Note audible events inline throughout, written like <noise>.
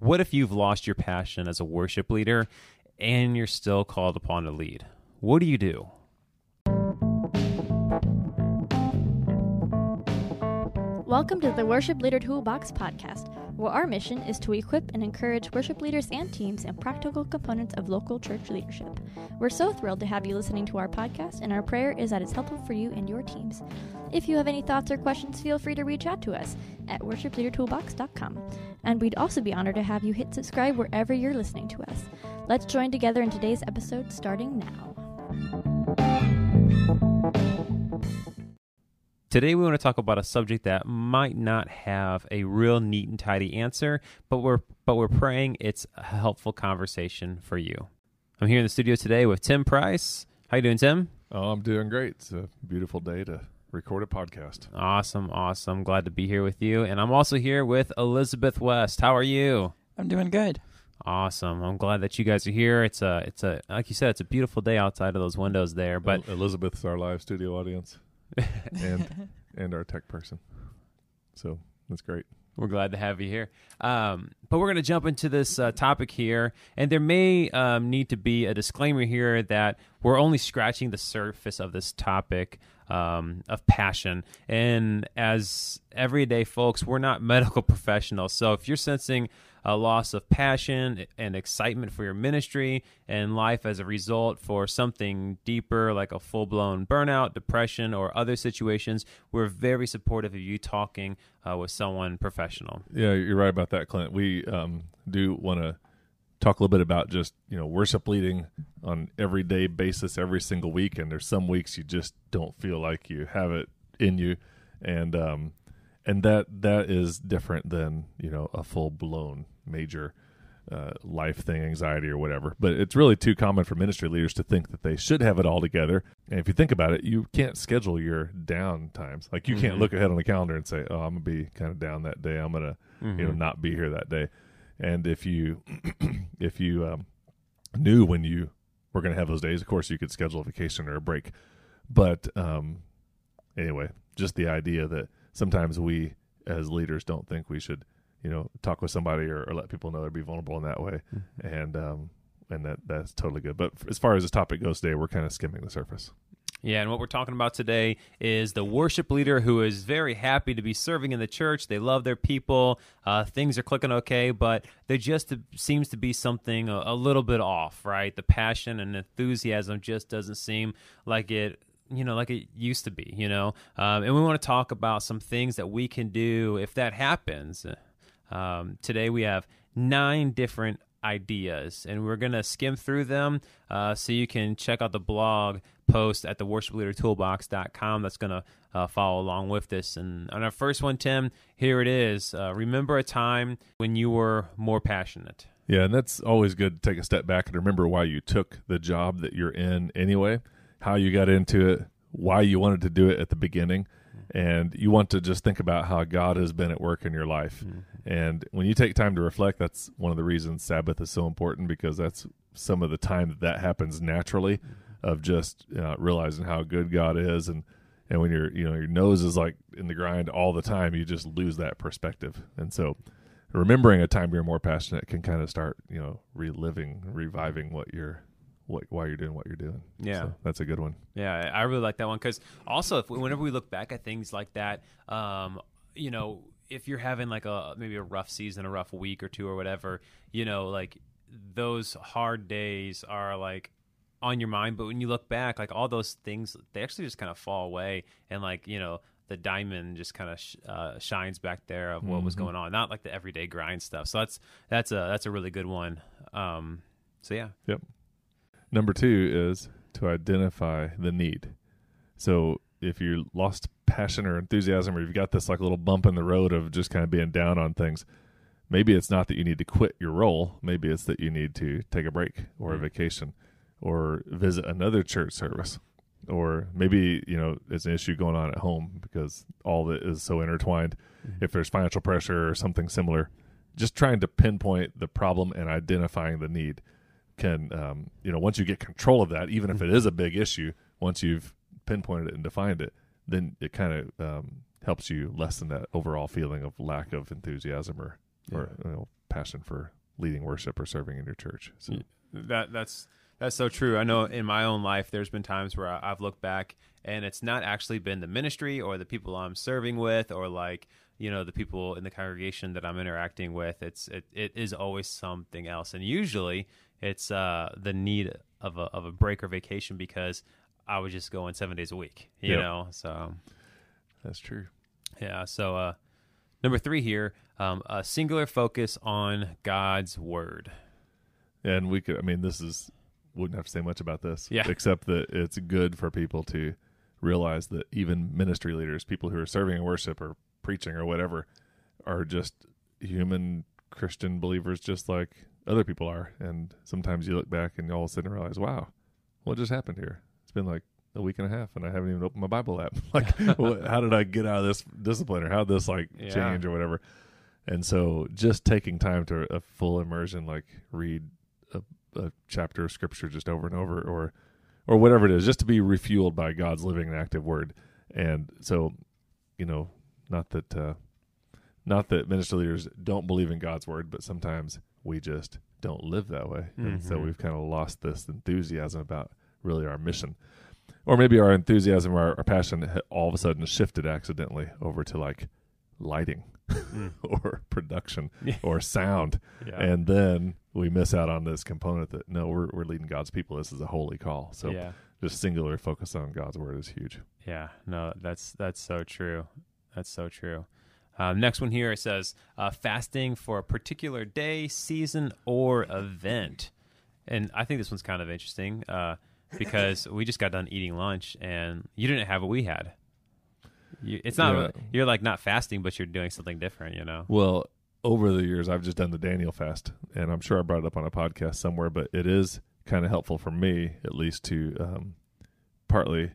What if you've lost your passion as a worship leader and you're still called upon to lead? What do you do? Welcome to the Worship Leader Toolbox podcast, where our mission is to equip and encourage worship leaders and teams in practical components of local church leadership. We're so thrilled to have you listening to our podcast, and our prayer is that it's helpful for you and your teams. If you have any thoughts or questions, feel free to reach out to us at worshipleadertoolbox.com. And we'd also be honored to have you hit subscribe wherever you're listening to us. Let's join together in today's episode starting now. Today, we want to talk about a subject that might not have a real neat and tidy answer, but we're but we're praying it's a helpful conversation for you. I'm here in the studio today with Tim Price. How you doing, Tim? Oh, I'm doing great. It's a beautiful day to record a podcast. Awesome, awesome. Glad to be here with you, and I'm also here with Elizabeth West. How are you? I'm doing good. Awesome. I'm glad that you guys are here. It's a it's a like you said, it's a beautiful day outside of those windows there. But Elizabeth's our live studio audience. <laughs> and and our tech person. So that's great. We're glad to have you here. Um, but we're going to jump into this uh, topic here, and there may um, need to be a disclaimer here that we're only scratching the surface of this topic um, of passion. And as everyday folks, we're not <laughs> medical professionals. So if you're sensing a loss of passion and excitement for your ministry and life as a result for something deeper like a full blown burnout, depression, or other situations, we're very supportive of you talking uh, with someone professional. Yeah, you're right about that, Clint. We um, do want to talk a little bit about just you know worship leading on everyday basis every single week and there's some weeks you just don't feel like you have it in you and um and that that is different than you know a full blown major uh, life thing, anxiety or whatever. But it's really too common for ministry leaders to think that they should have it all together. And if you think about it, you can't schedule your down times. Like you mm-hmm. can't look ahead on the calendar and say, "Oh, I'm gonna be kind of down that day. I'm gonna, mm-hmm. you know, mm-hmm. not be here that day." And if you <clears throat> if you um, knew when you were going to have those days, of course you could schedule a vacation or a break. But um, anyway, just the idea that sometimes we as leaders don't think we should you know talk with somebody or, or let people know they're be vulnerable in that way mm-hmm. and um and that that's totally good but as far as this topic goes today we're kind of skimming the surface yeah, and what we're talking about today is the worship leader who is very happy to be serving in the church. They love their people. Uh, things are clicking okay, but there just seems to be something a, a, little bit off, right? The passion and enthusiasm just doesn't seem like it you know, like it used to be, you know. Um, and we want to talk about some things that we can do if that happens. Um, today we have nine different ideas, and we're going to skim through them uh, so you can check out the blog post at the worshipleadertoolbox.com that's going to uh, follow along with this. And on our first one, Tim, here it is. Uh, remember a time when you were more passionate. Yeah, and that's always good to take a step back and remember why you took the job that you're in anyway how you got into it, why you wanted to do it at the beginning, and you want to just think about how God has been at work in your life. Mm-hmm. And when you take time to reflect, that's one of the reasons Sabbath is so important because that's some of the time that that happens naturally mm-hmm. of just uh, realizing how good God is and and when your you know your nose is like in the grind all the time, you just lose that perspective. And so remembering a time you're more passionate can kind of start, you know, reliving, reviving what you're what, why you're doing what you're doing. Yeah, so that's a good one. Yeah, I really like that one because also if whenever we look back at things like that, um, you know, if you're having like a maybe a rough season, a rough week or two or whatever, you know, like those hard days are like on your mind. But when you look back, like all those things, they actually just kind of fall away, and like you know, the diamond just kind of sh- uh, shines back there of what mm-hmm. was going on, not like the everyday grind stuff. So that's that's a that's a really good one. Um, so yeah. Yep. Number two is to identify the need. So if you lost passion or enthusiasm, or you've got this like little bump in the road of just kind of being down on things, maybe it's not that you need to quit your role. Maybe it's that you need to take a break or a mm. vacation or visit another church service. Or maybe, you know, it's an issue going on at home because all it is so intertwined. Mm-hmm. If there's financial pressure or something similar, just trying to pinpoint the problem and identifying the need can um, you know once you get control of that, even if it is a big issue, once you've pinpointed it and defined it, then it kind of um, helps you lessen that overall feeling of lack of enthusiasm or yeah. or you know, passion for leading worship or serving in your church. So That that's that's so true. I know in my own life, there's been times where I- I've looked back and it's not actually been the ministry or the people I'm serving with or like you know the people in the congregation that I'm interacting with. It's it, it is always something else, and usually it's uh, the need of a of a break or vacation because I was just going seven days a week. You Yep. know, so that's true. yeah. So uh, number three here, um, a singular focus on God's word. And we could, I mean, this is, wouldn't have to say much about this, Yeah. except that it's good for people to realize that even ministry leaders, people who are serving in worship or preaching or whatever, are just human Christian believers, just like other people are. And sometimes you look back and you all of a sudden realize, wow, what just happened here? It's been like a week and a half, and I haven't even opened my Bible app. <laughs> like, <laughs> what, how did I get out of this discipline, or how did this like Yeah. change, or whatever? And so, just taking time to a full immersion, like read a, a chapter of scripture just over and over, or or whatever it is, just to be refueled by God's living and active Word. And so, you know, not that uh, not that ministry leaders don't believe in God's Word, but sometimes we just don't live that way, and so Mhm. we've kind of lost this enthusiasm about really our mission. Or maybe our enthusiasm or our, our passion all of a sudden shifted accidentally over to like lighting Mm. <laughs> or production Yeah. or sound Yeah. and then we miss out on this component that no we're, we're leading god's people this is a holy call so yeah. just singular focus on god's word is huge Yeah, no, that's that's so true. That's so true. Um, next one here it says uh, fasting for a particular day, season, or event, and I think this one's kind of interesting uh, because we just got done eating lunch and you didn't have what we had. You, it's not Yeah. you're like not fasting, but you're doing something different. You know? well over the years i've just done the daniel fast and i'm sure i brought it up on a podcast somewhere but it is kind of helpful for me at least to um, partly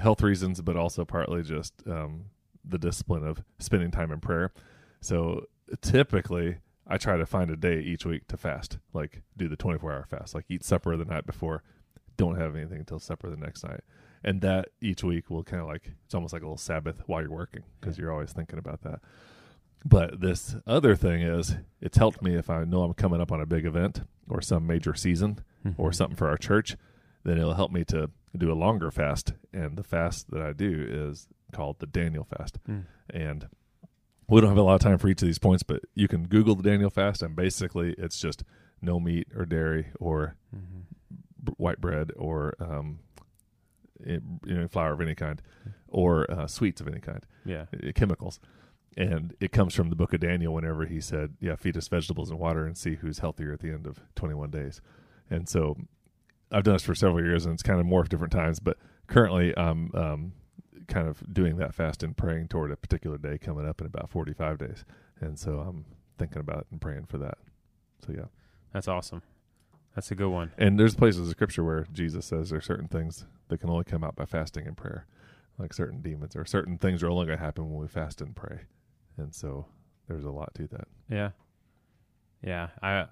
health reasons but also partly just um, the discipline of spending time in prayer. So typically i try to find a day each week to fast like do the 24 hour fast like eat supper the night before don't have anything until supper the next night. And that each week will kind of like it's almost like a little sabbath while you're working because you're always thinking about that. But this other thing is it's helped me if i know i'm coming up on a big event or some major season or mm-hmm. something for our church then it'll help me to do a longer fast. And the fast that i do is called the daniel fast Mm. and we don't have a lot of time for each of these points but you can google the daniel fast and basically it's just no meat or dairy or Mhm. b- white bread or um, it, you know flour of any kind or uh, sweets of any kind Yeah. uh, chemicals and it comes from the book of daniel whenever he said yeah feed us vegetables and water and see who's healthier at the end of 21 days and so i've done this for several years and it's kind of morphed different times but currently i'm um, kind of doing that fast and praying toward a particular day coming up in about 45 days and so i'm thinking about it and praying for that so yeah That's awesome. That's a good one. and there's places in scripture where Jesus says there are certain things that can only come out by fasting and prayer, like certain demons or certain things are only going to happen when we fast and pray. And so there's a lot to that. Yeah. Yeah. I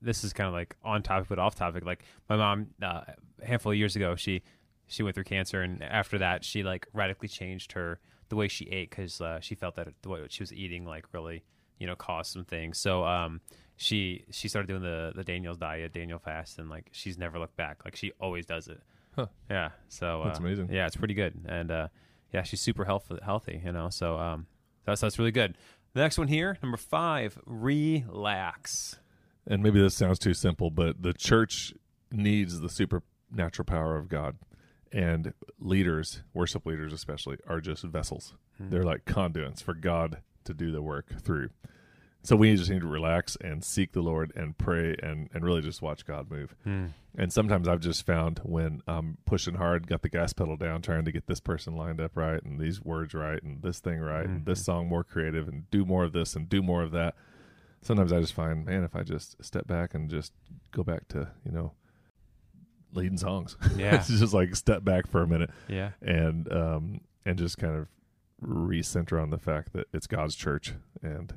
this is kind of like on topic but off topic. Like my mom uh, a handful of years ago, she she went through cancer and after that she like radically changed her the way she ate cuz uh, she felt that the way she was eating like really, you know, caused some things. So um she she started doing the the Daniel's diet, Daniel fast and like she's never looked back. Like she always does it. Huh. Yeah. So That's uh, amazing. Yeah, it's pretty good. And uh yeah, she's super health- healthy, you know. So um that's that's really good. The next one here, number five, relax. And maybe this sounds too simple, but the church needs the supernatural power of God. And leaders, worship leaders especially, are just vessels. They're like conduits for God to do the work through. So we just need to relax and seek the Lord and pray and, and really just watch God move. Hmm. And sometimes I've just found when I'm pushing hard, got the gas pedal down, trying to get this person lined up right and these words right and this thing right and this song more creative and do more of this and do more of that. Sometimes I just find, man, if I just step back and just go back to, you know, leading songs. <laughs> Yeah. it's just like step back for a minute Yeah. and um and just kind of recenter on the fact that it's God's church and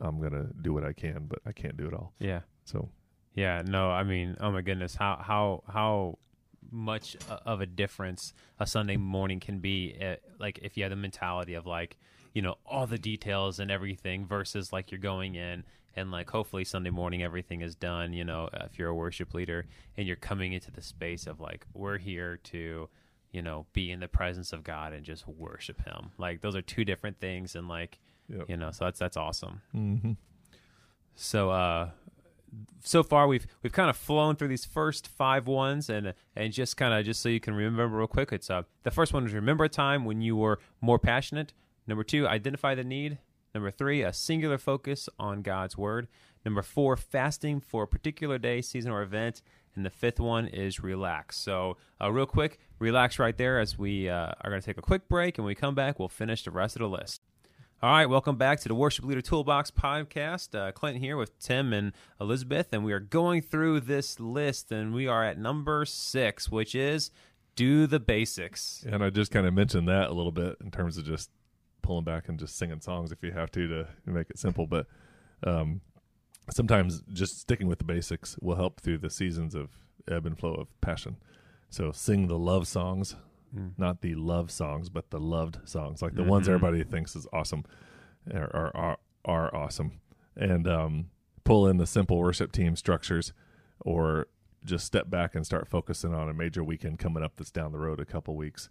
I'm gonna do what I can, but I can't do it all. Yeah. So Yeah. No, I mean, oh my goodness, how how how much of a difference a Sunday morning can be, uh, like if you have the mentality of like, you know, all the details and everything versus like you're going in and like hopefully Sunday morning everything is done. You know, if you're a worship leader and you're coming into the space of like we're here to, you know, be in the presence of God and just worship Him. Like those are two different things, and like Yep. you know, so that's that's awesome. Mm-hmm. So uh so far we've we've kind of flown through these first five ones and and just kind of just so you can remember real quick it's uh the first one is remember a time when you were more passionate number two identify the need number three a singular focus on god's word. Number four fasting for a particular day season or event. And the fifth one is relax. So uh, real quick relax right there as we uh, are going to take a quick break. And when we come back we'll finish the rest of the list. All right, welcome back to the Worship Leader Toolbox podcast. Uh, Clinton here with Tim and Elizabeth, and we are going through this list, and we are at number six, which is do the basics. And I just kind of mentioned that a little bit in terms of just pulling back and just singing songs if you have to to make it simple. But um, sometimes just sticking with the basics will help through the seasons of ebb and flow of passion. So sing the love songs, Mm. not the love songs, but the loved songs, like the ones Mhm. everybody thinks is awesome, are are, are, are awesome. And um, pull in the simple worship team structures, or just step back and start focusing on a major weekend coming up that's down the road a couple weeks.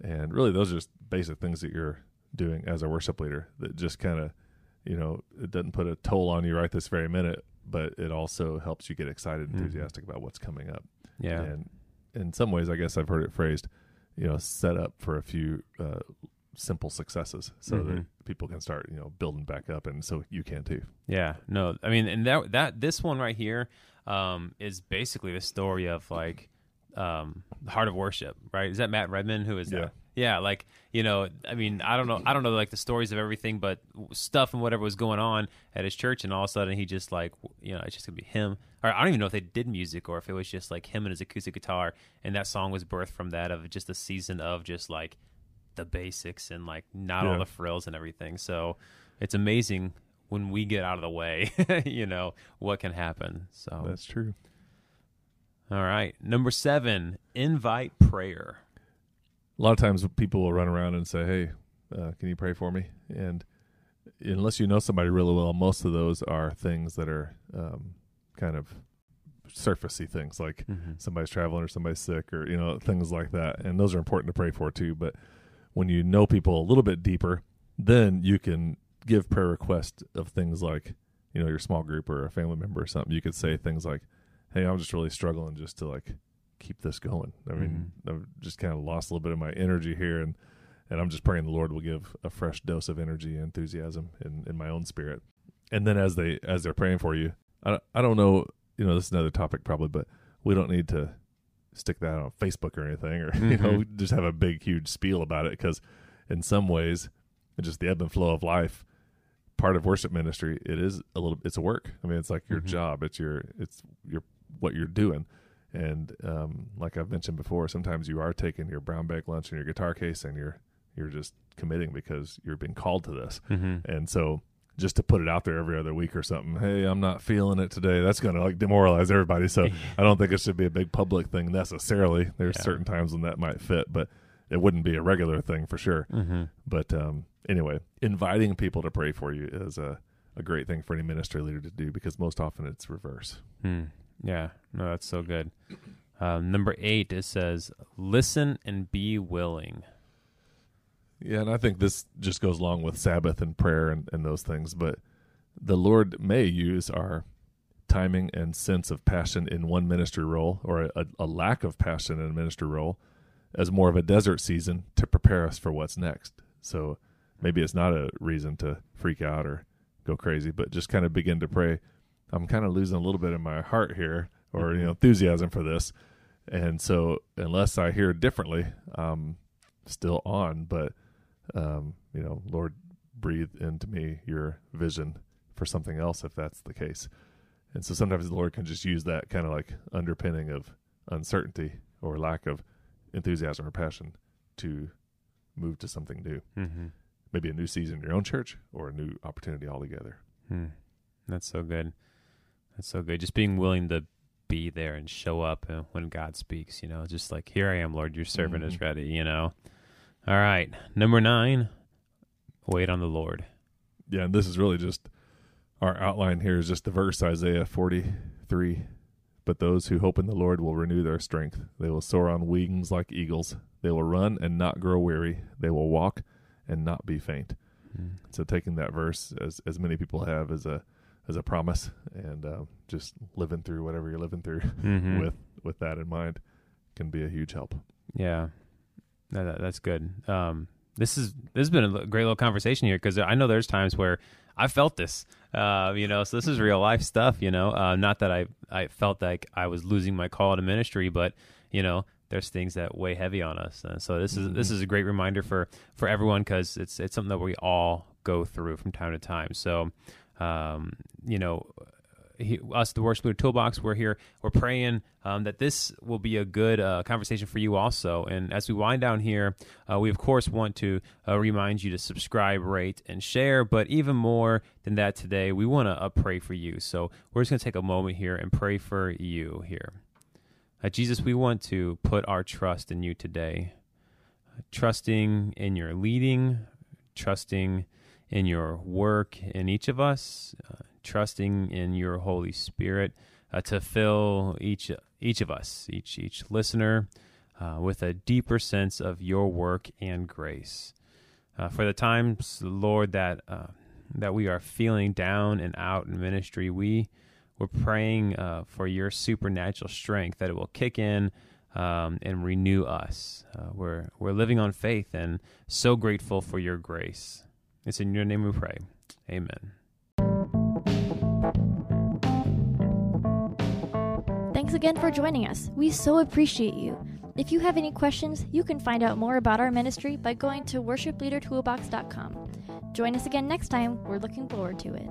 And really, those are just basic things that you're doing as a worship leader that just kind of, you know, it doesn't put a toll on you right this very minute, but it also helps you get excited, Mhm. enthusiastic about what's coming up. Yeah. And in some ways, I guess I've heard it phrased, you know, set up for a few uh, simple successes so that Mhm. people can start, you know, building back up, and so you can too. Yeah, no, I mean, and that that this one right here um, is basically the story of like um, the heart of worship, right? Is that Matt Redman? Who is Yeah. that? Yeah, like you know, I mean, I don't know, I don't know like the stories of everything, but stuff and whatever was going on at his church, and all of a sudden he just like, you know, it's just gonna be him. Or I don't even know if they did music or if it was just like him and his acoustic guitar, and that song was birthed from that of just a season of just like the basics and like not all the frills and everything. So it's amazing when we get out of the way, <laughs> you know, what can happen. So, That's true. all right. Number seven, invite prayer. A lot of times people will run around and say, "Hey, uh, can you pray for me?" And unless you know somebody really well, most of those are things that are um, kind of surfacey things, like Mm-hmm. somebody's traveling or somebody's sick or you know things like that, and those are important to pray for too. But when you know people a little bit deeper, then you can give prayer requests of things like you know your small group or a family member or something. You could say things like, "Hey, I'm just really struggling just to like." Keep this going. I mean, I've just kind of lost a little bit of my energy here, and and I'm just praying the Lord will give a fresh dose of energy and enthusiasm in, in my own spirit. And then as they as they're praying for you, I don't, I don't know, you know, this is another topic probably, but we don't need to stick that on Facebook or anything, or <laughs> you know, Mhm. just have a big huge spiel about it because in some ways, just the ebb and flow of life. Part of worship ministry, it is a little, it's a work. I mean, it's like your Mhm. job. It's your, it's your what you're doing. And um, like I've mentioned before, sometimes you are taking your brown bag lunch and your guitar case, and you're you're just committing because you're being called to this. Mm-hmm. And so, just to put it out there every other week or something, hey, I'm not feeling it today. That's going to like demoralize everybody. So <laughs> I don't think it should be a big public thing necessarily. There's Yeah. certain times when that might fit, but it wouldn't be a regular thing for sure. Mm-hmm. But um, anyway, inviting people to pray for you is a, a great thing for any ministry leader to do because most often it's reverse. Hmm. Yeah, no, that's so good. Um, number eight, it says, listen and be willing. Yeah, and I think this just goes along with Sabbath and prayer and, and those things. But the Lord may use our timing and sense of passion in one ministry role or a, a lack of passion in a ministry role as more of a desert season to prepare us for what's next. So maybe it's not a reason to freak out or go crazy, but just kind of begin to pray. I'm kind of losing a little bit of my heart here or you know enthusiasm for this. And so unless I hear differently, I'm still on, but um, you know, Lord, breathe into me your vision for something else if that's the case. And so sometimes the Lord can just use that kind of like underpinning of uncertainty or lack of enthusiasm or passion to move to something new. Mm-hmm. Maybe a new season in your own church or a new opportunity altogether. Hmm. That's so good. That's so good. Just being willing to be there and show up uh, when God speaks, you know, just like, here I am, Lord, your servant is Mhm. ready, you know. All right. Number nine, wait on the Lord. Yeah, and this is really just our outline here is just the verse Isaiah 43. But those who hope in the Lord will renew their strength. They will soar on wings like eagles. They will run and not grow weary. They will walk and not be faint. Mm. So taking that verse, as as many people have, as a as a promise, and uh, just living through whatever you're living through mm-hmm. <laughs> with with that in mind, can be a huge help. Yeah, that, that's good. Um, this is this has been a great little conversation here because I know there's times where I felt this, uh, you know. So this is real life stuff, you know. Uh, not that I I felt like I was losing my call to ministry, but you know, there's things that weigh heavy on us. Uh, so this is mm-hmm. this is a great reminder for for everyone because it's it's something that we all go through from time to time. So, um, you know, he, us, the Worship Leader Toolbox, we're here. We're praying um, that this will be a good uh, conversation for you also. And as we wind down here, uh, we of course want to uh, remind you to subscribe, rate, and share. But even more than that today, we want to uh, pray for you. So we're just going to take a moment here and pray for you here. Uh, Jesus, we want to put our trust in you today, trusting in your leading, trusting in your work in each of us uh, trusting in your Holy Spirit uh, to fill each each of us, each each listener, uh, with a deeper sense of your work and grace. Uh, for the times, Lord, that uh, that we are feeling down and out in ministry, we we're praying uh, for your supernatural strength that it will kick in. Um, and renew us. We're we're living on faith and so grateful for your grace. It's in your name we pray. Amen. Thanks again for joining us. We so appreciate you. If you have any questions, you can find out more about our ministry by going to worshipleadertoolbox.com. Join us again next time. We're looking forward to it.